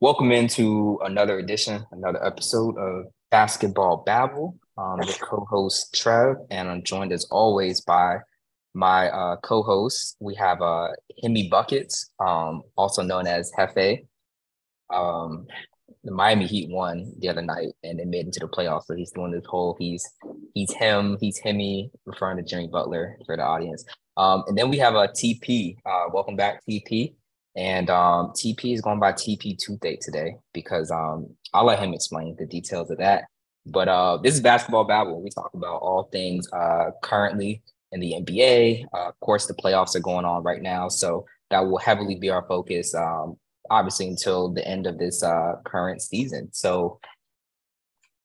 Welcome into another edition, another episode of Basketball Babble. Um, your co-host Trev, and I'm joined as always by my uh, co-host. We have uh, Himmy Buckets, um, also known as Hefe. Um, the Miami Heat won the other night and they made it to the playoffs. So he's doing this whole he's he's him, he's Hemi, referring to Jimmy Butler for the audience. Um, and then we have a TP. Uh, welcome back, TP. And um, TP is going by TP Toothache today because um, I'll let him explain the details of that. But uh, this is Basketball Babble. We talk about all things uh, currently in the NBA. Uh, of course, the playoffs are going on right now. So that will heavily be our focus, um, obviously, until the end of this uh, current season. So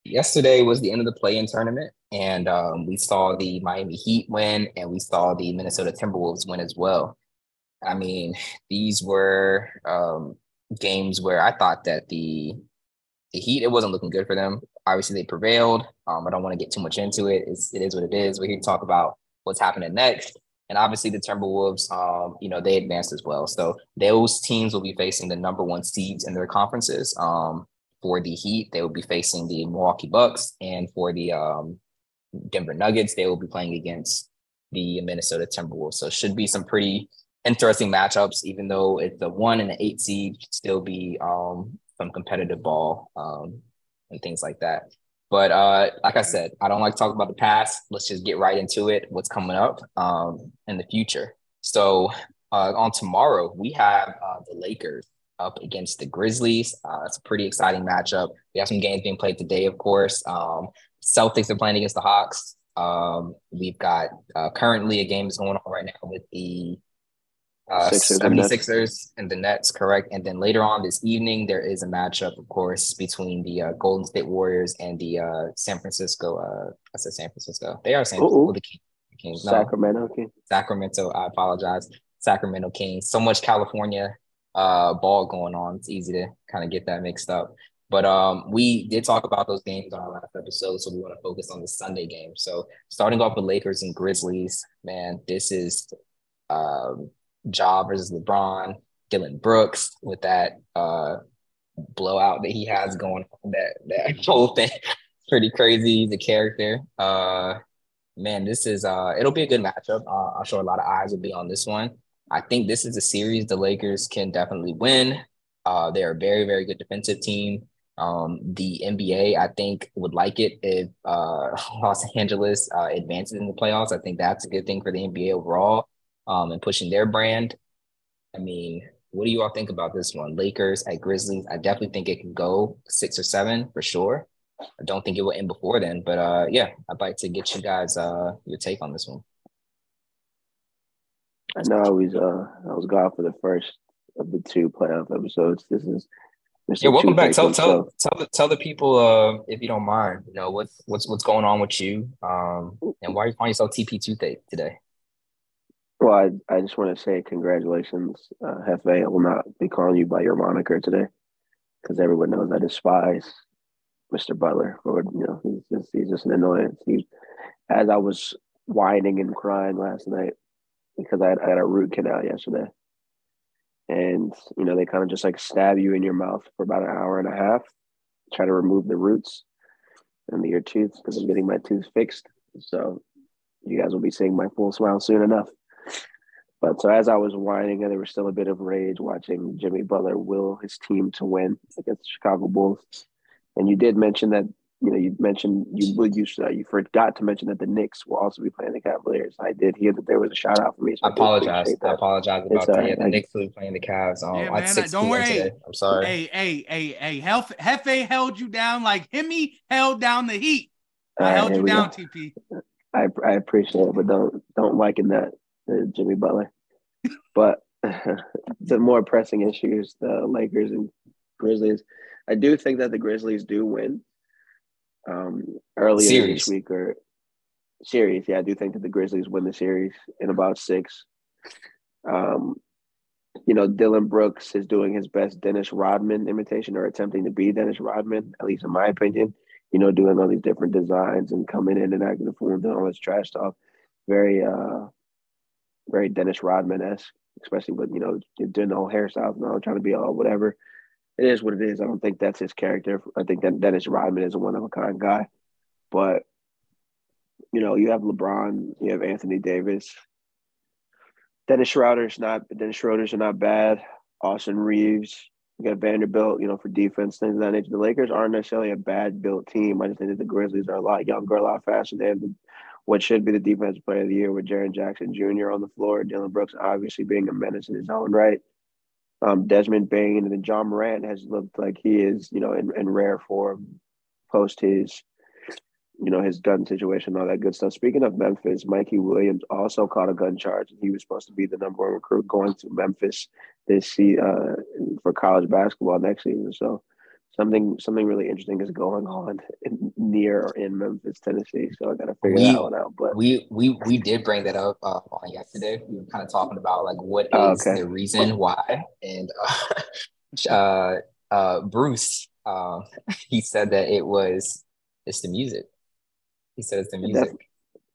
yesterday was the end of the play in tournament. And um, we saw the Miami Heat win and we saw the Minnesota Timberwolves win as well. I mean, these were um, games where I thought that the the Heat it wasn't looking good for them. Obviously, they prevailed. Um, I don't want to get too much into it. It's, it is what it is. We're here to talk about what's happening next. And obviously, the Timberwolves, um, you know, they advanced as well. So those teams will be facing the number one seeds in their conferences. Um, for the Heat, they will be facing the Milwaukee Bucks, and for the um, Denver Nuggets, they will be playing against the Minnesota Timberwolves. So should be some pretty interesting matchups, even though it's the one and the eight seed, still be um, some competitive ball um, and things like that. But uh, like I said, I don't like to talk about the past. Let's just get right into it. What's coming up um, in the future? So uh, on tomorrow, we have uh, the Lakers up against the Grizzlies. Uh, it's a pretty exciting matchup. We have some games being played today, of course. Um, Celtics are playing against the Hawks. Um, we've got uh, currently a game that's going on right now with the uh, Sixers 76ers and, and the Nets, correct. And then later on this evening, there is a matchup, of course, between the uh, Golden State Warriors and the uh, San Francisco. Uh, I said San Francisco. They are San Francisco. The Kings. No, Sacramento Kings. Sacramento. I apologize. Sacramento Kings. So much California uh, ball going on. It's easy to kind of get that mixed up. But um, we did talk about those games on our last episode, so we want to focus on the Sunday game. So starting off with Lakers and Grizzlies, man, this is um, Ja versus LeBron, Dillon Brooks with that uh, blowout that he has going on. That that whole thing, pretty crazy. The character, uh, man, this is uh, it'll be a good matchup. Uh, I'm sure a lot of eyes will be on this one. I think this is a series the Lakers can definitely win. Uh, they're a very very good defensive team. Um, the NBA, I think, would like it if uh, Los Angeles uh, advances in the playoffs. I think that's a good thing for the NBA overall um, and pushing their brand. I mean, what do you all think about this one? Lakers at Grizzlies. I definitely think it can go six or seven for sure. I don't think it will end before then, but uh, yeah, I'd like to get you guys uh, your take on this one. I know I was uh, I was gone for the first of the two playoff episodes. This is Mr. yeah. Welcome back. Tell tell tell the, tell the people uh, if you don't mind. You know what's what's what's going on with you um, and why are you calling yourself TP Toothache today? Well, I, I just want to say congratulations, uh, Hefe. I will not be calling you by your moniker today because everyone knows I despise Mr. Butler. For you know, he's just he's just an annoyance. He, as I was whining and crying last night because I had, I had a root canal yesterday, and you know they kind of just like stab you in your mouth for about an hour and a half, try to remove the roots and the your tooth because I'm getting my tooth fixed. So you guys will be seeing my full smile soon enough. But so as I was whining, and there was still a bit of rage watching Jimmy Butler will his team to win against the Chicago Bulls. And you did mention that you know you mentioned you would you uh, you forgot to mention that the Knicks will also be playing the Cavaliers. I did hear that there was a shout out for me. So I, I apologize. I apologize about that. Yeah, the I, Knicks will be playing the Cavs. Um, yeah, man, don't worry. Today. I'm sorry. Hey, hey, hey, hey, Hefe held you down like Himmy held down the Heat. I right, held you down, go. TP. I I appreciate it, but don't don't liken that Jimmy Butler. but the more pressing issues, the Lakers and Grizzlies. I do think that the Grizzlies do win. Um, earlier series. this week or series, yeah, I do think that the Grizzlies win the series in about six. Um, you know, Dillon Brooks is doing his best Dennis Rodman imitation or attempting to be Dennis Rodman, at least in my opinion. You know, doing all these different designs and coming in and acting a fool and doing all this trash talk. Very uh very Dennis Rodman esque, especially with you know doing the whole hairstyles and all, trying to be all whatever. it is what it is. I don't think that's his character. I think that Dennis Rodman is a one of a kind guy, but you know, you have LeBron, you have Anthony Davis, Dennis Schroeder's not Dennis Schroeder's are not bad. Austin Reaves, you got Vanderbilt, you know, for defense, things of that nature. The Lakers aren't necessarily a bad built team. I just think that the Grizzlies are a lot younger, a lot faster. They have the, what should be the defensive player of the year with Jaren Jackson Jr. on the floor, Dillon Brooks obviously being a menace in his own right. Um, Desmond Bane and then Ja Morant has looked like he is, you know, in, in rare form post his you know, his gun situation, all that good stuff. Speaking of Memphis, Mikey Williams also caught a gun charge. He was supposed to be the number one recruit going to Memphis this uh, for college basketball next season. So something something really interesting is going on in, near or in Memphis, Tennessee. So I got to figure we, that one out. But we we we did bring that up uh, on yesterday. We were kind of talking about like what is oh, okay. the reason why, and uh, uh, uh, Bruce uh, he said that it was it's the music he said it's the music.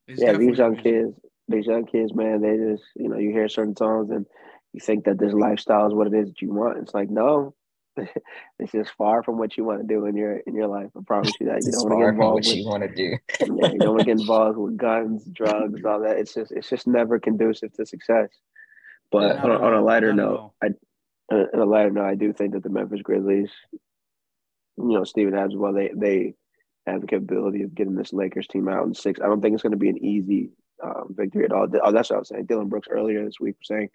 yeah, these young kids, these young kids, man, they just you know you hear certain songs and you think that this lifestyle is what it is that you want. It's like no, it's just far from what you want to do in your in your life. I promise you that. You don't want to get involved what with, you want to do. yeah, you don't want to get involved with guns, drugs, all that. It's just it's just never conducive to success. But on, on, a lighter note, I on a lighter note, I do think that the Memphis Grizzlies, you know, Steven Adams, well, they they have the capability of getting this Lakers team out in six. I don't think it's going to be an easy um, victory at all. Oh, that's what I was saying. Dillon Brooks earlier this week was saying,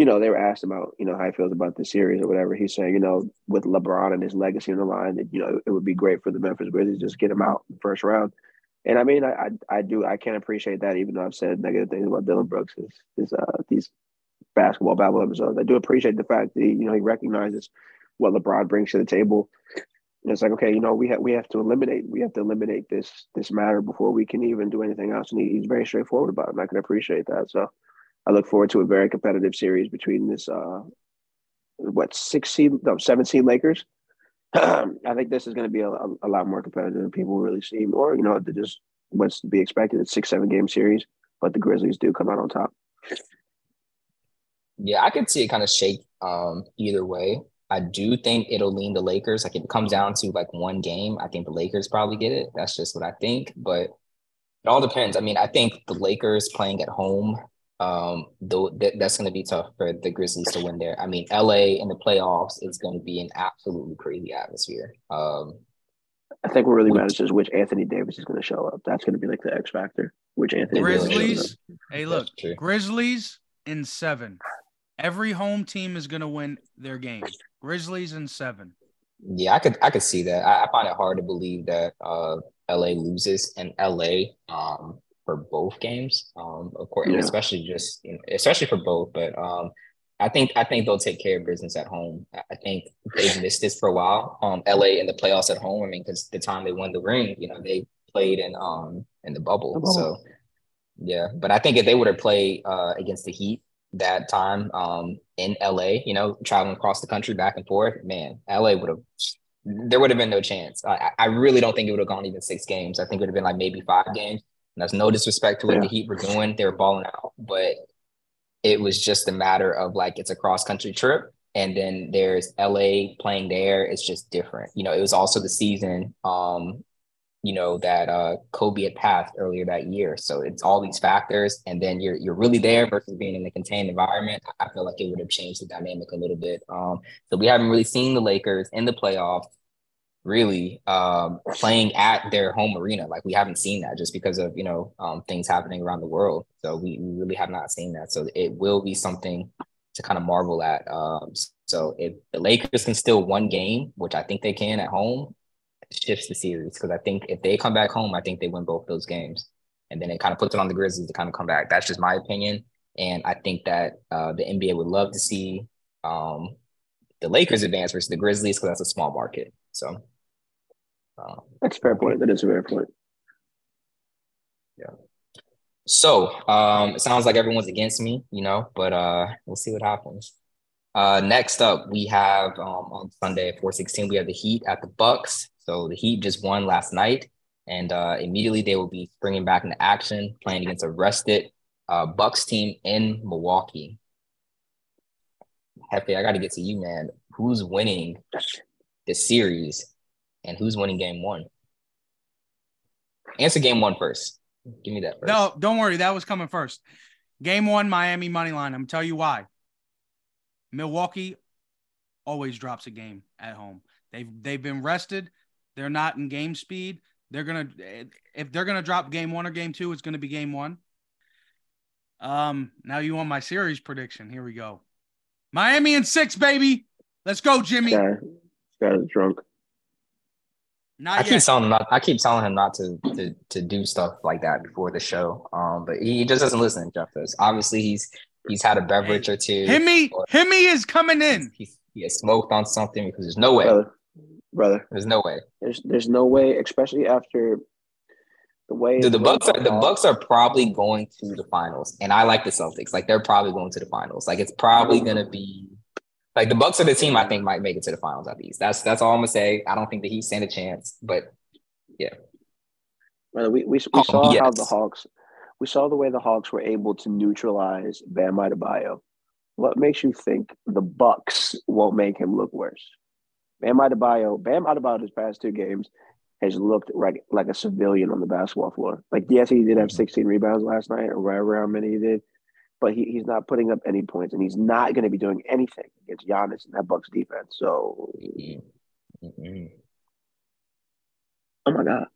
you know, they were asked about, you know, how he feels about the series or whatever. He's saying, you know, with LeBron and his legacy on the line, that, you know, it would be great for the Memphis Grizzlies just get him out in the first round. And I mean, I, I, I do I can appreciate that, even though I've said negative things about Dillon Brooks is is uh, these basketball babble episodes. I do appreciate the fact that he, you know he recognizes what LeBron brings to the table and it's like, okay, you know, we have we have to eliminate we have to eliminate this this matter before we can even do anything else. And he, he's very straightforward about it. And I can appreciate that. So I look forward to a very competitive series between this uh what six seed no seven seed Lakers. I think this is going to be a, a, lot more competitive than people really seem, or you know, just what's to be expected. It's six seven game series, but the Grizzlies do come out on top. Yeah, I could see it kind of shake um, either way. I do think it'll lean the Lakers. Like if it comes down to like one game, I think the Lakers probably get it. That's just what I think. But it all depends. I mean, I think the Lakers playing at home, um, though th- that's going to be tough for the Grizzlies to win there. I mean, LA in the playoffs is going to be an absolutely crazy atmosphere. Um, I think what really matters is which Anthony Davis is going to show up. That's going to be like the X factor. Which Anthony Grizzlies. Hey, look, Grizzlies in seven. Every home team is going to win their game. Grizzlies in seven. Yeah, I could I could see that. I, I find it hard to believe that uh, LA loses and LA um, for both games. Um, of course, yeah. especially just especially for both. But um, I think I think they'll take care of business at home. I think they've missed this for a while. Um, LA in the playoffs at home. I mean, because the time they won the ring, you know, they played in um in the bubble. The bubble. So yeah, but I think if they would have played uh, against the Heat that time um, in LA, you know, traveling across the country back and forth, man, LA would have, there would have been no chance. I, I really don't think it would have gone even six games. I think it would have been like maybe five games. And that's no disrespect to what yeah. the Heat were doing. They were balling out, but it was just a matter of like, it's a cross country trip. And then there's LA playing there. It's just different. You know, it was also the season um, you know that uh, Kobe had passed earlier that year. So it's all these factors, and then you're you're really there versus being in a contained environment. I feel like it would have changed the dynamic a little bit. Um, so we haven't really seen the Lakers in the playoffs really um, playing at their home arena. Like we haven't seen that just because of you know um, things happening around the world. So we, we really have not seen that. So it will be something to kind of marvel at. Um, so if the Lakers can still one game, which I think they can at home, shifts the series because I think if they come back home, I think they win both those games, and then it kind of puts it on the Grizzlies to kind of come back. That's just my opinion, and I think that uh, the NBA would love to see um, the Lakers advance versus the Grizzlies because that's a small market. So um, that's a fair point. That is a fair point. Yeah. So um, it sounds like everyone's against me, you know, but uh, we'll see what happens. Uh, next up, we have um, on Sunday at 416, we have the Heat at the Bucks. So the Heat just won last night, and uh, immediately they will be bringing back into action, playing against a rested uh, Bucks team in Milwaukee. Hefe, I got to get to you, man. who's winning the series and who's winning game one. Answer game one first. Give me that first. No, don't worry. That was coming first. Game one, Miami money line. I'm gonna tell you why. Milwaukee always drops a game at home. They've they've been rested. They're not in game speed. They're gonna if they're gonna drop game one or game two, it's gonna be game one. Um, now you want my series prediction. Here we go. Miami in six, baby. Let's go, Jimmy. Guy, guy is drunk. Not I yet. keep telling him not. I keep telling him not to to to do stuff like that before the show. Um, but he just doesn't listen. Jeff does. Obviously, he's he's had a beverage or two. Himmy, Himmy is coming in. He, he has smoked on something because there's no way, brother. brother. There's no way. There's there's no way, especially after the way Dude, the Bucks are the Bucks are probably going to the finals, and I like the Celtics. Like they're probably going to the finals. Like it's probably gonna be like the Bucks are the team I think might make it to the finals at least. That's that's all I'm gonna say. I don't think the Heat stand a chance, but yeah. Well, we we, we oh, saw yes. how the Hawks we saw the way the Hawks were able to neutralize Bam Adebayo. What makes you think the Bucks won't make him look worse? Bam Adebayo, Bam Adebayo his past two games has looked like like a civilian on the basketball floor. Like yes, he did have 16 rebounds last night, or whatever how many he did but he, he's not putting up any points, and he's not going to be doing anything against Giannis and that Bucks defense. So, mm-hmm. oh my god,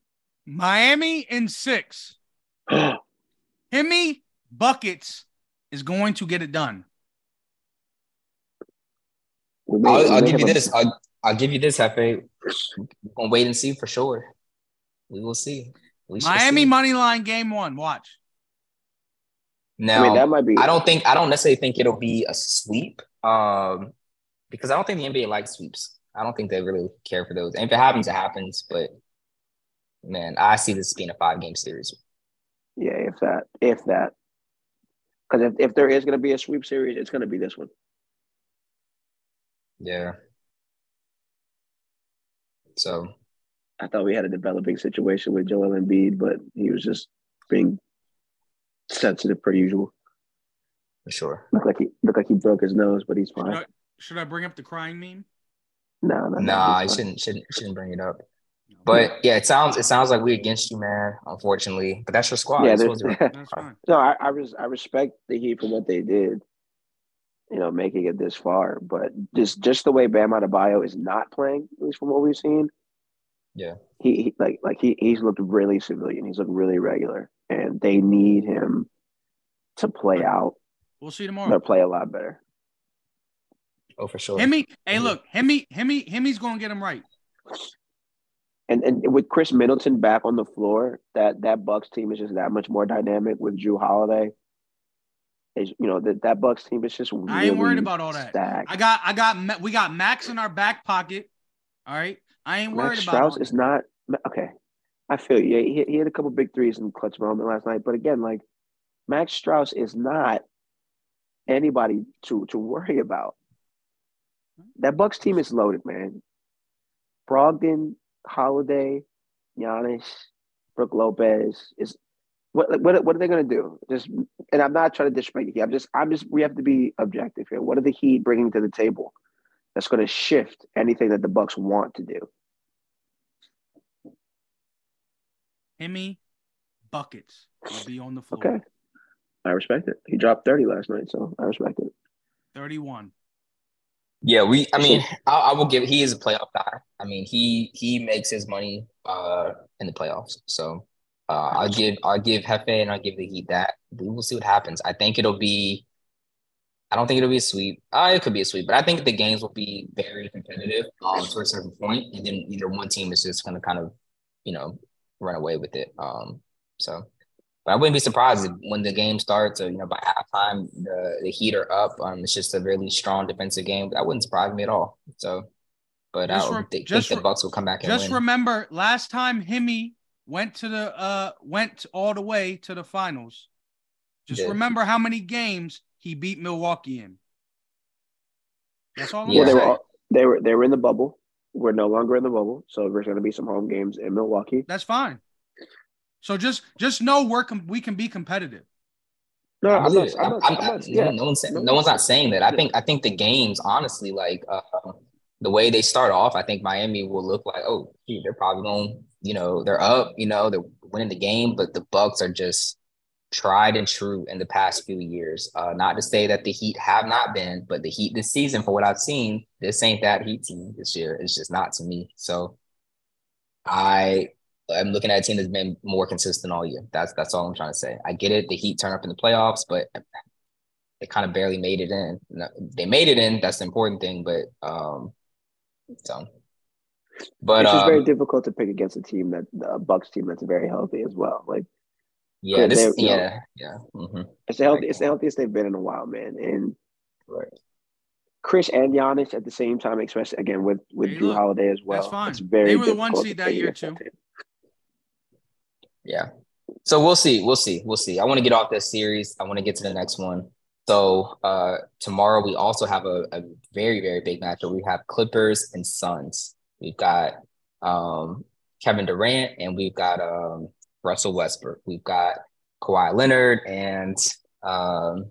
Miami in six. Himmy buckets is going to get it done. I'll, I'll give you this. I'll, I'll give you this, Hefe. We're gonna wait and see for sure. We will see. Miami see. money line game one. Watch. Now, I mean, that might be. I don't think I don't necessarily think it'll be a sweep, um, because I don't think the NBA likes sweeps. I don't think they really care for those. And if it happens, it happens. But man, I see this being a five game series. Yeah, if that, if that, because if, if there is going to be a sweep series, it's going to be this one. Yeah. So. I thought we had a developing situation with Joel Embiid, but he was just being sensitive per usual. For sure. Look like he look like he broke his nose, but he's fine. Should I, should I bring up the crying meme? No, no, no. Nah, I shouldn't shouldn't shouldn't bring it up. But yeah, it sounds it sounds like we against you, man. Unfortunately, but that's your squad. Yeah, that's that's fine. no, I I, res- I respect the Heat for what they did. You know, making it this far, but just just the way Bam Adebayo is not playing, at least from what we've seen. Yeah, he, he like like he he's looked really civilian. He's looked really regular and they need him to play out. We'll see tomorrow. They'll play a lot better. Oh, for sure. Himmy, hey, look, Himmy, Himmy, Himmy's going to get him right. And and with Khris Middleton back on the floor, that that Bucks team is just that much more dynamic with Jrue Holiday. Is you know that that Bucks team is just. Really I ain't worried about all that. Stacked. I got I got we got Max in our back pocket. All right, I ain't worried Max about. Strus is not okay. I feel you. He, he had a couple big threes in clutch moment last night, but again, like Max Strus is not anybody to to worry about. That Bucks team is loaded, man. Brogdon, Holiday, Giannis, Brook Lopez is what what what are they going to do? Just and I'm not trying to disrespect you. I'm just I'm just we have to be objective here. What are the Heat bringing to the table that's going to shift anything that the Bucks want to do? Himmy buckets will be on the floor. Okay. I respect it. He dropped 30 last night, so I respect it. 31. Yeah, we I mean, I, I, will give he is a playoff guy. I mean, he he makes his money uh in the playoffs. So uh I'll give I'll give Hefe and I'll give the Heat that. We will see what happens. I think it'll be I don't think it'll be a sweep. Uh, it could be a sweep, but I think the games will be very competitive um, to a certain point, and then either one team is just going to kind of, you know, run away with it. Um, so, but I wouldn't be surprised if when the game starts or you know by halftime the the Heat are up. Um, it's just a really strong defensive game. That wouldn't surprise me at all. So, but just I re- think, think the Bucks will come back. just win. remember, last time Himmy went to the uh went all the way to the finals. Just yeah. remember how many games he beat Milwaukee in. That's all. I'm yeah, they were all, they were they were in the bubble. We're no longer in the bubble, so there's going to be some home games in Milwaukee. That's fine. So just just know we're com- we can be competitive. No, I'm not, I'm not, I'm not, yeah. no, no one's saying, no one's not saying that. I think I think the games, honestly, like uh, the way they start off, I think Miami will look like, oh, gee, they're probably going, you know, they're up, you know, they're winning the game, but the Bucks are just tried and true in the past few years. Uh, not to say that the Heat have not been, but the Heat this season, for what I've seen, this ain't that Heat team this year. It's just not to me. So I I'm looking at a team that's been more consistent all year. That's that's all I'm trying to say. I get it. The Heat turn up in the playoffs, but they kind of barely made it in. They made it in. That's the important thing. But um, so, but it's just um, very difficult to pick against a team that a Bucks team that's very healthy as well. Like, yeah, this, yeah, know, yeah. Mm-hmm. It's the healthy, it's the healthiest they've been in a while, man. And right. Khris and Giannis at the same time, especially again with with Jrue Holiday as well. That's fine. It's very they were the one seed that year too. Yeah. So we'll see. We'll see. We'll see. I want to get off this series. I want to get to the next one. So uh, tomorrow we also have a, a very very big matchup. We have Clippers and Suns. We've got um, Kevin Durant and we've got um, Russell Westbrook. We've got Kawhi Leonard and um,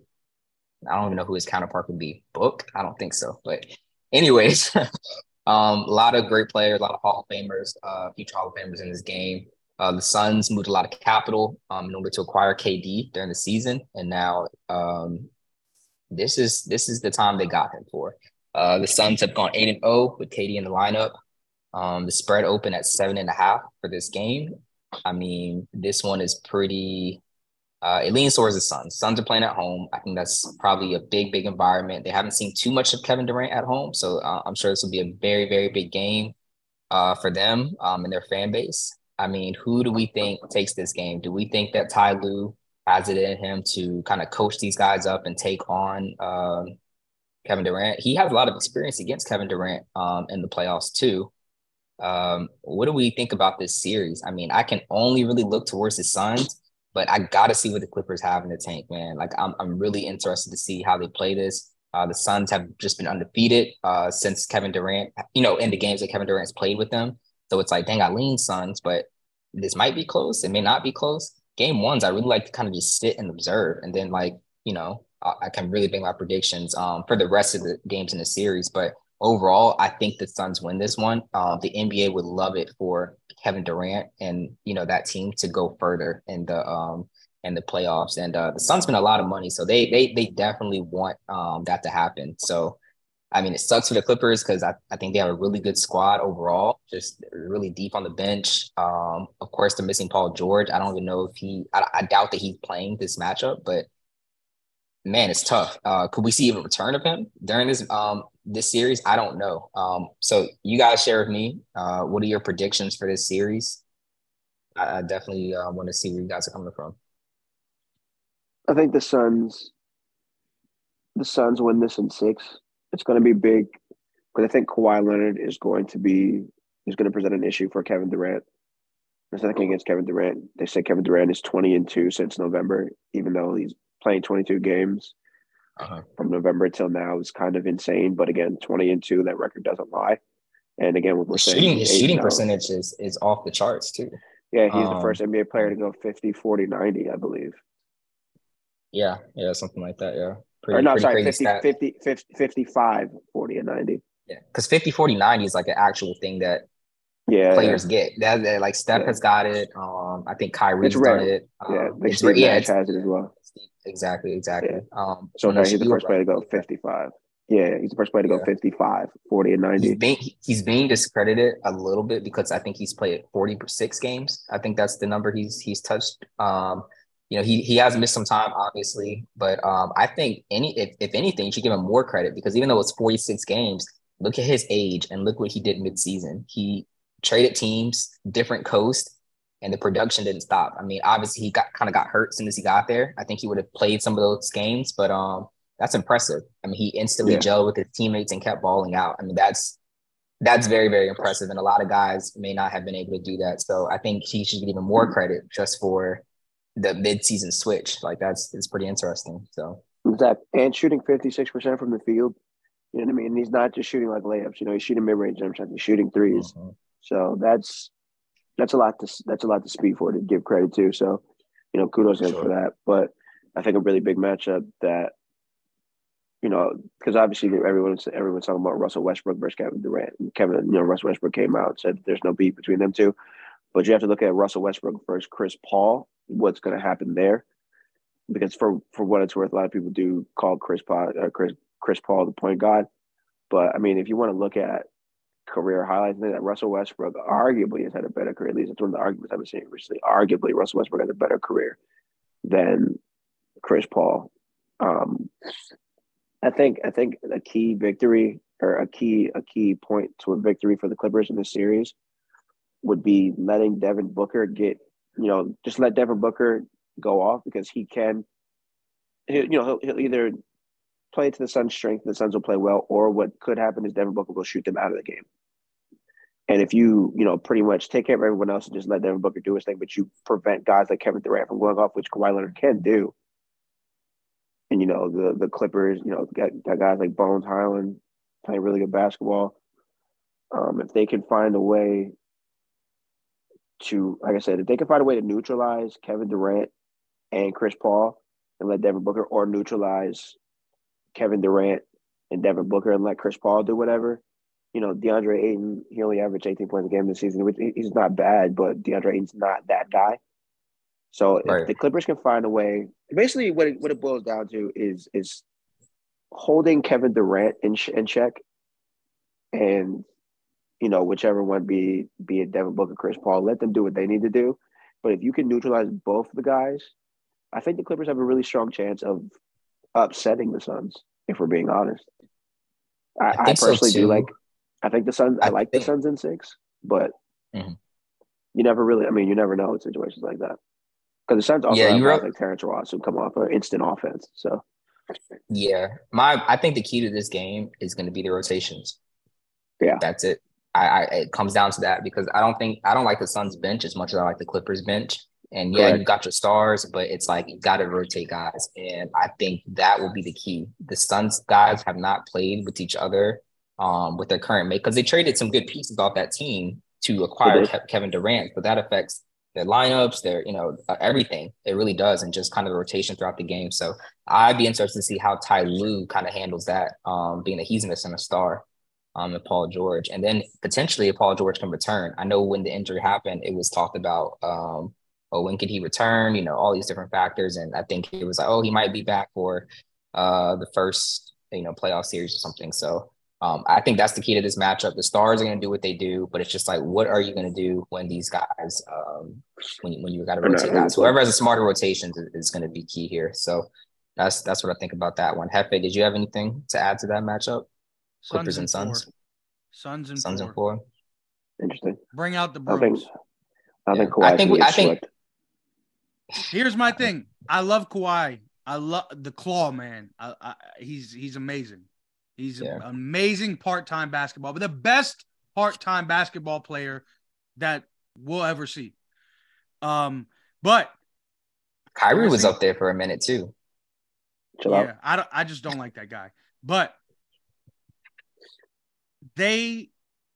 I don't even know who his counterpart would be. Book? I don't think so. But anyways, um, a lot of great players, a lot of Hall of Famers, uh, future Hall of Famers in this game. Uh, the Suns moved a lot of capital um, in order to acquire KD during the season, and now um, this is this is the time they got him for. Uh, the Suns have gone eight and zero oh with KD in the lineup. Um, the spread open at seven and a half for this game. I mean, this one is pretty. Uh, it leans towards the Suns. Suns are playing at home. I think that's probably a big, big environment. They haven't seen too much of Kevin Durant at home, so uh, I'm sure this will be a very, very big game uh, for them um, and their fan base. I mean, who do we think takes this game? Do we think that Ty Lue has it in him to kind of coach these guys up and take on um, Kevin Durant. He has a lot of experience against Kevin Durant um, in the playoffs too. Um, what do we think about this series? I mean, I can only really look towards the Suns, but I got to see what the Clippers have in the tank, man. Like, I'm, I'm really interested to see how they play this. Uh, the Suns have just been undefeated uh, since Kevin Durant, you know, in the games that Kevin Durant's played with them. So it's like, dang, I lean Suns, but this might be close. It may not be close game ones, I really like to kind of just sit and observe, and then like you know, I, I can really make my predictions um, for the rest of the games in the series. But overall, I think the Suns win this one. Um, the NBA would love it for Kevin Durant and you know that team to go further in the um in the playoffs. And uh, the Suns spend a lot of money, so they they they definitely want um that to happen. So I mean, it sucks for the Clippers because I, I think they have a really good squad overall, just really deep on the bench. Um, of course, they're missing Paul George. I don't even know if he, I, I doubt that he's playing this matchup, but man, it's tough. Uh, could we see even a return of him during this um this series? I don't know. Um, so you guys share with me. Uh, what are your predictions for this series? I, I definitely uh, want to see where you guys are coming from. I think the Suns, the Suns win this in six it's going to be big because I think Kawhi Leonard is going to be is going to present an issue for Kevin Durant. There's nothing against Kevin Durant. They say Kevin Durant is 20 and two since November, even though he's playing 22 games uh-huh. from November till now is kind of insane. But again, 20 and two, that record doesn't lie. And again, what we're saying, shooting, his shooting percentage is, is off the charts too. Yeah, he's um, the first NBA player to go 50, 40, 90, I believe. Yeah, yeah, something like that. Yeah. Pretty, or no, sorry, 50, 50, 50, 55, 40, and 90. Yeah, because 50, 40, 90 is like an actual thing that yeah players yeah. get. That, that, like Steph yeah. has got it. Um, I think Kyrie's done it. Um, yeah, like Steve yeah, Nash has it as well. Exactly, exactly. Yeah. Um, so no, he's the first player to go 55. Yeah, he's the first player to go 55, 40, and 90. He's being, he's being discredited a little bit because I think he's played 46 games. I think that's the number he's he's touched. Um, you know, he he has missed some time, obviously, but um, I think any if, if anything, you should give him more credit because even though it's 46 games, look at his age and look what he did midseason. He traded teams, different coast, and the production didn't stop. I mean, obviously he got kind of got hurt as soon as he got there. I think he would have played some of those games, but um, that's impressive. I mean, he instantly yeah. gelled with his teammates and kept balling out. I mean, that's that's very very impressive, and a lot of guys may not have been able to do that. So I think he should get even more credit just for the mid-season switch. Like that's it's pretty interesting. So that and shooting fifty six percent from the field. You know what I mean? And he's not just shooting like layups. You know, he's shooting mid range jump shots. He's shooting 3s mm-hmm. So that's that's a lot to that's a lot to speak for to give credit to. So you know, kudos sure. for that. But I think a really big matchup that you know, because obviously everyone's everyone's talking about Russell Westbrook versus Kevin Durant. Kevin, you know, Russell Westbrook came out and said there's no beef between them two. But you have to look at Russell Westbrook versus Chris Paul. What's going to happen there? Because for for what it's worth, a lot of people do call Chris Paul uh, Chris Chris Paul the point guard. But I mean, if you want to look at career highlights, that Russell Westbrook arguably has had a better career. At least that's one of the arguments I've been seeing recently. Arguably, Russell Westbrook has a better career than Chris Paul. Um, I think I think a key victory or a key a key point to a victory for the Clippers in this series would be letting Devin Booker get you know just let Devin Booker go off because he can you know he'll, he'll either play to the Suns' strength, the Suns will play well, or what could happen is Devin Booker will shoot them out of the game. And if you, you know, pretty much take care of everyone else and just let Devin Booker do his thing, but you prevent guys like Kevin Durant from going off, which Kawhi Leonard can do, and you know the the Clippers, you know, got, got guys like Bones Hyland playing really good basketball. Um, if they can find a way to, like I said, if they can find a way to neutralize Kevin Durant and Chris Paul and let Devin Booker, or neutralize Kevin Durant and Devin Booker and let Chris Paul do whatever. You know, DeAndre Ayton, he only averaged 18 points a game this season, which he's not bad, but DeAndre Ayton's not that guy. So right. if the Clippers can find a way, basically what it, what it boils down to is is holding Kevin Durant in, in check, and you know whichever one be be it Devin Booker, Chris Paul, let them do what they need to do. But if you can neutralize both the guys, I think the Clippers have a really strong chance of upsetting the Suns. If we're being honest, I, I, I personally so do like. I think the Suns. I, I like think. the Suns in six, but mm-hmm. you never really. I mean, you never know in situations like that. Because the Suns also yeah, have guys like Terrence Ross who come off an instant offense. So yeah, my I think the key to this game is going to be the rotations. Yeah, that's it. I, I, it comes down to that because I don't think I don't like the Suns bench as much as I like the Clippers bench. And yeah, Correct. you got your stars, but it's like you got to rotate guys, and I think that will be the key. The Suns guys have not played with each other um, with their current mate because they traded some good pieces off that team to acquire Ke- Kevin Durant, but that affects their lineups, their you know uh, everything. It really does, and just kind of the rotation throughout the game. So I'd be interested to see how Ty Lue kind of handles that, um, being that he's missing a star, um, and Paul George, and then potentially if Paul George can return. I know when the injury happened, it was talked about, um, oh, when could he return? You know, all these different factors, and I think it was like, oh, he might be back for uh the first you know playoff series or something. So um, I think that's the key to this matchup. The stars are going to do what they do, but it's just like, what are you going to do when these guys, um, when you, when you got to rotate guys? Whoever has a smarter rotation is, is going to be key here. So that's that's what I think about that one. Hefe, did you have anything to add to that matchup? Clippers and, Suns. Suns and Suns and four. Interesting. Bring out the brooms. I think I think I think, I think Here's my thing. I love Kawhi. I love the claw man. I, I, he's he's amazing. He's yeah. an amazing part-time basketball, but the best part-time basketball player that we'll ever see. Um, but Kyrie was up there for a minute too. Chill yeah, out. I don't, I just don't like that guy. But they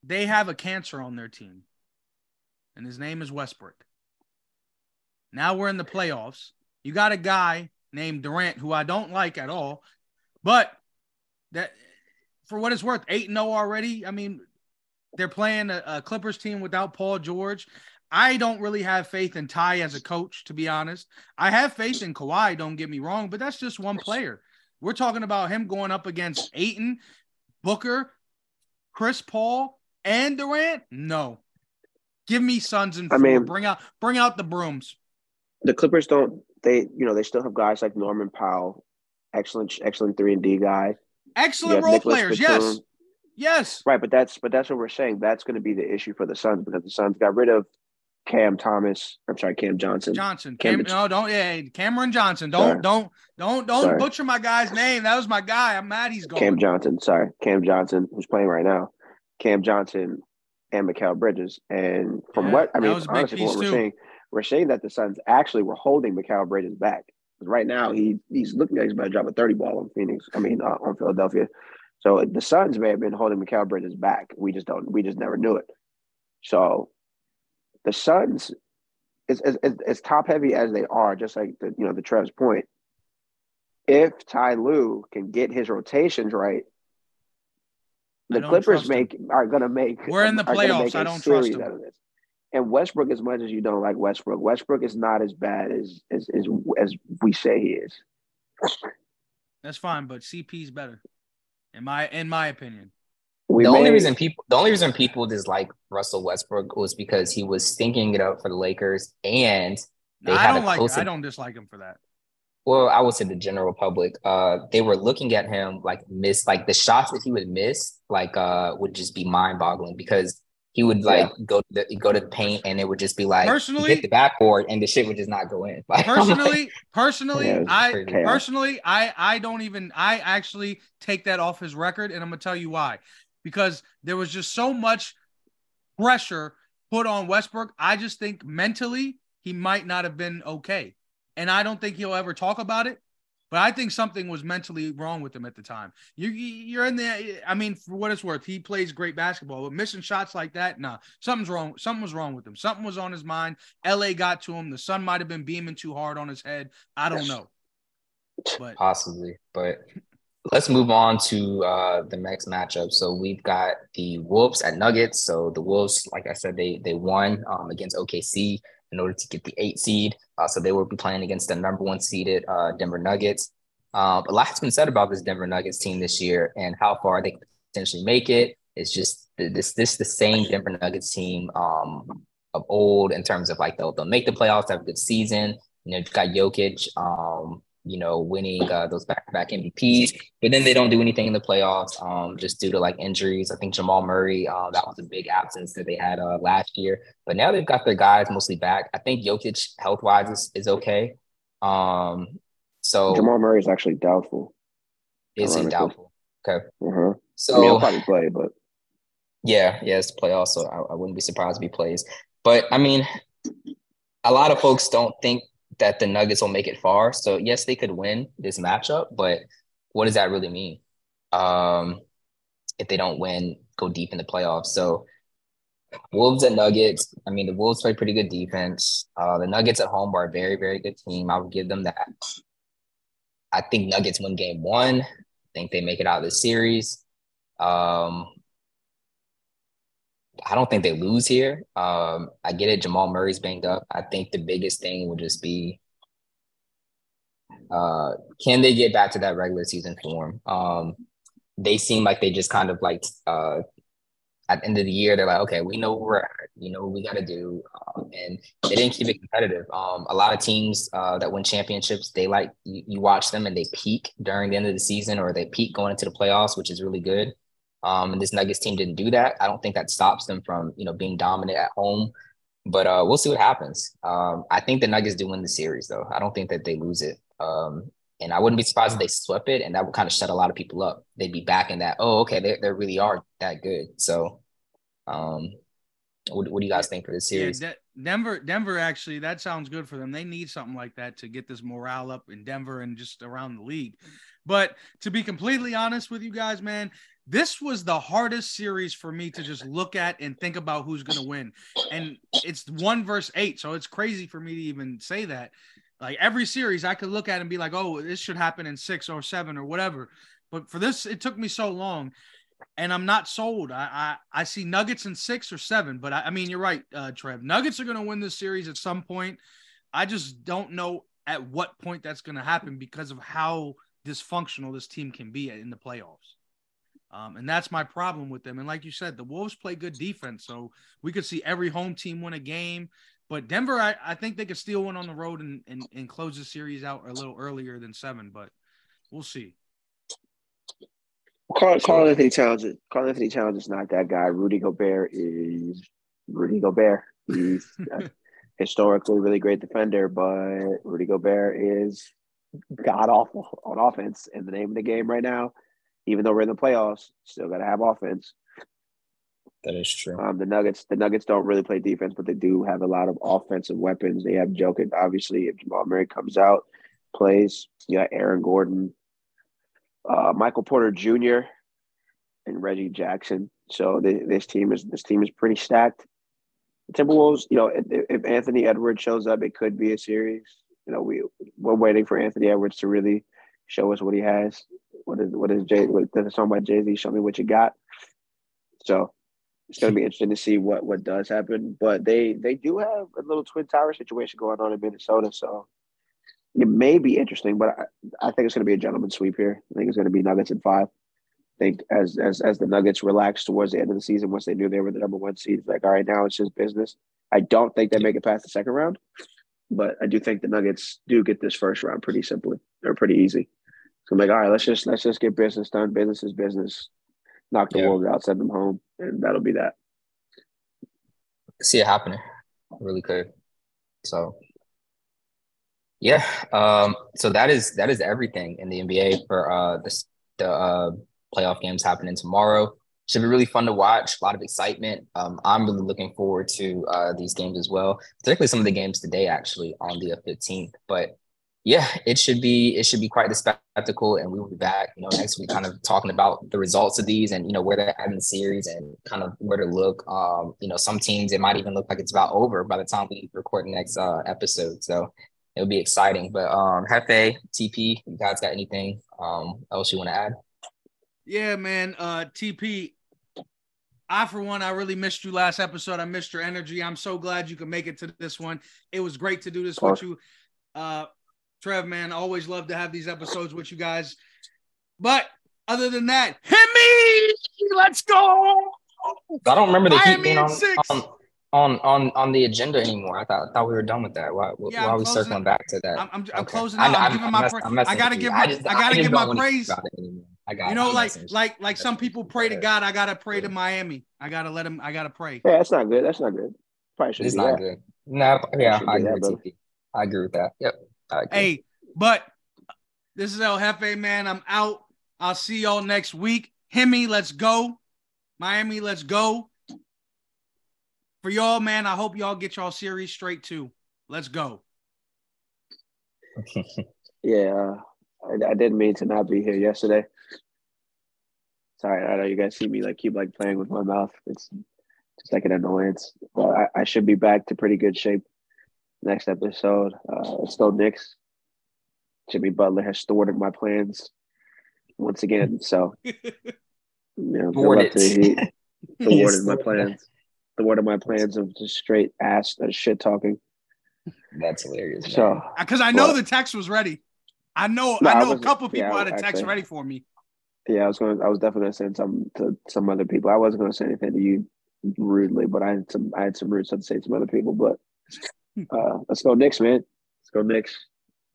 they have a cancer on their team, and his name is Westbrook. Now we're in the playoffs. You got a guy named Durant who I don't like at all, but that for what it's worth, 8 0 already. I mean, they're playing a, a, Clippers team without Paul George. I don't really have faith in Ty as a coach, to be honest. I have faith in Kawhi, don't get me wrong, but that's just one player. We're talking about him going up against Ayton, Booker, Chris Paul, and Durant. No. Give me Suns and four. I mean, bring out bring out the brooms. The Clippers don't they you know they still have guys like Norman Powell, excellent excellent three and D guy. Excellent role Nicholas players, Batum. yes. Yes. Right, but that's but that's what we're saying. That's going to be the issue for the Suns because the Suns got rid of Cam Thomas. I'm sorry, Cam Johnson. Johnson. Cam, Cam no, don't yeah, Cameron Johnson. Don't sorry. don't don't don't sorry. butcher my guy's name. That was my guy. I'm mad he's gone. Cam Johnson, sorry. Cam Johnson, who's playing right now. Cam Johnson and Mikal Bridges. And from yeah, what I mean, honestly, what we're too. saying, we're saying that the Suns actually were holding Mikal Bridges back. Right now, he he's looking like he's about to drop a 30 ball on Phoenix. I mean, uh, on Philadelphia. So the Suns may have been holding Mikal Bridges back. We just don't. We just never knew it. So the Suns, as, as, as top heavy as they are, just like the you know the Trev's point, if Ty Lue can get his rotations right, the Clippers make are going to make. We're in the playoffs. I don't trust him. And Westbrook, as much as you don't like Westbrook, Westbrook is not as bad as as as, as we say he is. That's fine, but CP's better, in my in my opinion. We the may, only reason people the only reason people dislike Russell Westbrook was because he was stinking it up for the Lakers and they I don't like I don't dislike him for that. Well, I would say the general public, uh, they were looking at him like miss like the shots that he would miss, like uh would just be mind boggling because he would like yeah. go to the, go to the paint and it would just be like personally hit the backboard and the shit would just not go in. Like, personally, like, personally, yeah, I personally I I don't even I actually take that off his record and I'm gonna tell you why because there was just so much pressure put on Westbrook. I just think mentally he might not have been okay. And I don't think he'll ever talk about it. But I think something was mentally wrong with him at the time. You, you're in the I mean, for what it's worth, he plays great basketball, but missing shots like that, nah, something's wrong. Something was wrong with him. Something was on his mind. LA got to him. The sun might have been beaming too hard on his head. I don't know. But possibly, but let's move on to uh, the next matchup. So we've got the Wolves at Nuggets. So the Wolves, like I said, they they won um, against OKC in order to get the eight seed. Uh, so they will be playing against the number one seeded uh, Denver Nuggets. Um, a lot has been said about this Denver Nuggets team this year and how far they could potentially make it. It's just this this the same Denver Nuggets team um, of old in terms of like they'll, they'll make the playoffs, have a good season. You know, you've got Jokic, um, you know, winning uh, those back-to-back MVPs, but then they don't do anything in the playoffs um, just due to like injuries. I think Jamal Murray, uh, that was a big absence that they had uh, last year, but now they've got their guys mostly back. I think Jokic health-wise is, is okay. Um, so Jamal Murray is actually doubtful. Is he doubtful? Okay. Uh-huh. So I mean, he'll probably play, but yeah, yeah, it's play also. I, I wouldn't be surprised if he plays. But I mean, a lot of folks don't think that the Nuggets will make it far. So yes, they could win this matchup, but what does that really mean? Um, if they don't win, go deep in the playoffs. So Wolves and Nuggets. I mean, the Wolves play pretty good defense. Uh, the Nuggets at home are a very, very good team. I would give them that. I think Nuggets win game one. I think they make it out of the series. Um, I don't think they lose here. Um, I get it. Jamal Murray's banged up. I think the biggest thing will just be uh, can they get back to that regular season form? Um, they seem like they just kind of like uh, at the end of the year, they're like, okay, we know where we're at. You know we got to do. Um, and they didn't keep it competitive. Um, a lot of teams uh, that win championships, they like you, you watch them and they peak during the end of the season or they peak going into the playoffs, which is really good. Um, and this Nuggets team didn't do that. I don't think that stops them from you know being dominant at home. But uh, we'll see what happens. Um, I think the Nuggets do win the series, though. I don't think that they lose it. Um, and I wouldn't be surprised if they swept it, and that would kind of shut a lot of people up. They'd be back in that. Oh, okay, they they really are that good. So, um, what, what do you guys think for this series? Yeah, De- Denver, Denver actually, that sounds good for them. They need something like that to get this morale up in Denver and just around the league. But to be completely honest with you guys, man, this was the hardest series for me to just look at and think about who's going to win. And it's one verse eight. So it's crazy for me to even say that. Like every series, I could look at and be like, oh, this should happen in six or seven or whatever. But for this, it took me so long. And I'm not sold. I I, I see Nuggets in six or seven, but I, I mean you're right, uh, Trev. Nuggets are going to win this series at some point. I just don't know at what point that's going to happen because of how dysfunctional this team can be in the playoffs. Um, and that's my problem with them. And like you said, the Wolves play good defense. So we could see every home team win a game. But Denver, I, I think they could steal one on the road and, and, and close the series out a little earlier than seven, but we'll see. Karl, Carl Anthony Towns, Karl-Anthony Towns is not that guy. Rudy Gobert is Rudy Gobert. He's historically really great defender, but Rudy Gobert is god awful on offense in the name of the game right now even though we're in the playoffs, still got to have offense. That is true. Um, the Nuggets, the Nuggets don't really play defense, but they do have a lot of offensive weapons. They have Jokic, obviously. If Jamal Murray comes out, plays, you got Aaron Gordon, uh, Michael Porter Jr., and Reggie Jackson. So they, this team is this team is pretty stacked. The Timberwolves, you know, if, if Anthony Edwards shows up, it could be a series. You know, we we're waiting for Anthony Edwards to really show us what he has. What is what is Jay? What, there's song by Jay Z. Show me what you got. So it's going to be interesting to see what what does happen. But they they do have a little twin tower situation going on in Minnesota, so it may be interesting. But I, I think it's going to be a gentleman sweep here. I think it's going to be Nuggets in five. I think as as as the Nuggets relaxed towards the end of the season, once they knew they were the number one seed, like all right, now it's just business. I don't think they make it past the second round, but I do think the Nuggets do get this first round pretty simply or pretty easy. So I'm like, all right, let's just let's just get business done. Business is business. Knock the yeah. Wolves out, send them home, and that'll be that. See it happening. really could. So yeah. Um, so that is that is everything in the NBA for uh the the uh, playoff games happening tomorrow. Should be really fun to watch. A lot of excitement. Um, I'm really looking forward to uh, these games as well, particularly some of the games today, actually on the 15th. But yeah, it should be it should be quite the spectacle, and we will be back, you know, next week, kind of talking about the results of these and you know where they're at in the series and kind of where to look. Um, you know, some teams it might even look like it's about over by the time we record the next uh, episode. So it'll be exciting. But um, Jefe, TP, you guys got anything um else you want to add? Yeah, man. Uh, TP, I for one, I really missed you last episode. I missed your energy. I'm so glad you could make it to this one. It was great to do this with you. Uh, Trev, man, always love to have these episodes with you guys. But other than that, hit me. Let's go. I don't remember the Heat being on, on, on on on the agenda anymore. I thought I thought we were done with that. Why, yeah, why are we circling back to that? I'm, I'm, I'm closing out. I'm, I'm, giving my. pra- I gotta give my. I, just, I gotta I give my praise. I got. You know, like like like some people pray to God. I gotta pray to Miami. I gotta let him. I gotta pray. Yeah, that's not good. That's not good. Probably should. It's not that. good. No, yeah, I agree with I agree with that. Yep. Hey, but this is El Jefe, man. I'm out. I'll see y'all next week. Himmy, let's go. Miami, let's go. For y'all, man, I hope y'all get y'all series straight too. Let's go. yeah, uh, I, I, didn't mean to not be here yesterday. Sorry, I know you guys see me like keep like playing with my mouth. It's just like an annoyance. But I, I should be back to pretty good shape next episode. Uh, let's go Knicks. Jimmy Butler has thwarted my plans once again. So, you know, thwarted, thwarted my plans. Thwarted my plans of just straight ass uh, shit talking. That's hilarious. Man. So, because I know but, the text was ready. I know, no, I know a couple people yeah, had a text actually, ready for me. Yeah, I was going. I was definitely going to send some to some other people. I wasn't going to say anything to you rudely, but I had some. I had some rude stuff to say to some other people. But uh, let's go Knicks, man. Let's go Knicks.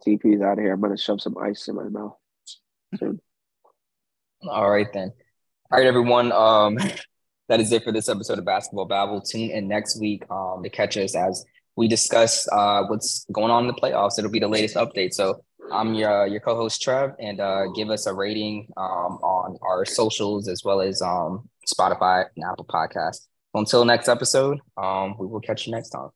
TP's out of here. I'm gonna shove some ice in my mouth soon. All right then. All right, everyone. Um, that is it for this episode of Basketball Babble. Tune in next week um, to catch us as we discuss uh, what's going on in the playoffs. It'll be the latest update. So I'm your your co-host Trev, and uh, give us a rating um, on our socials as well as um, Spotify and Apple Podcasts. Until next episode, um, we will catch you next time.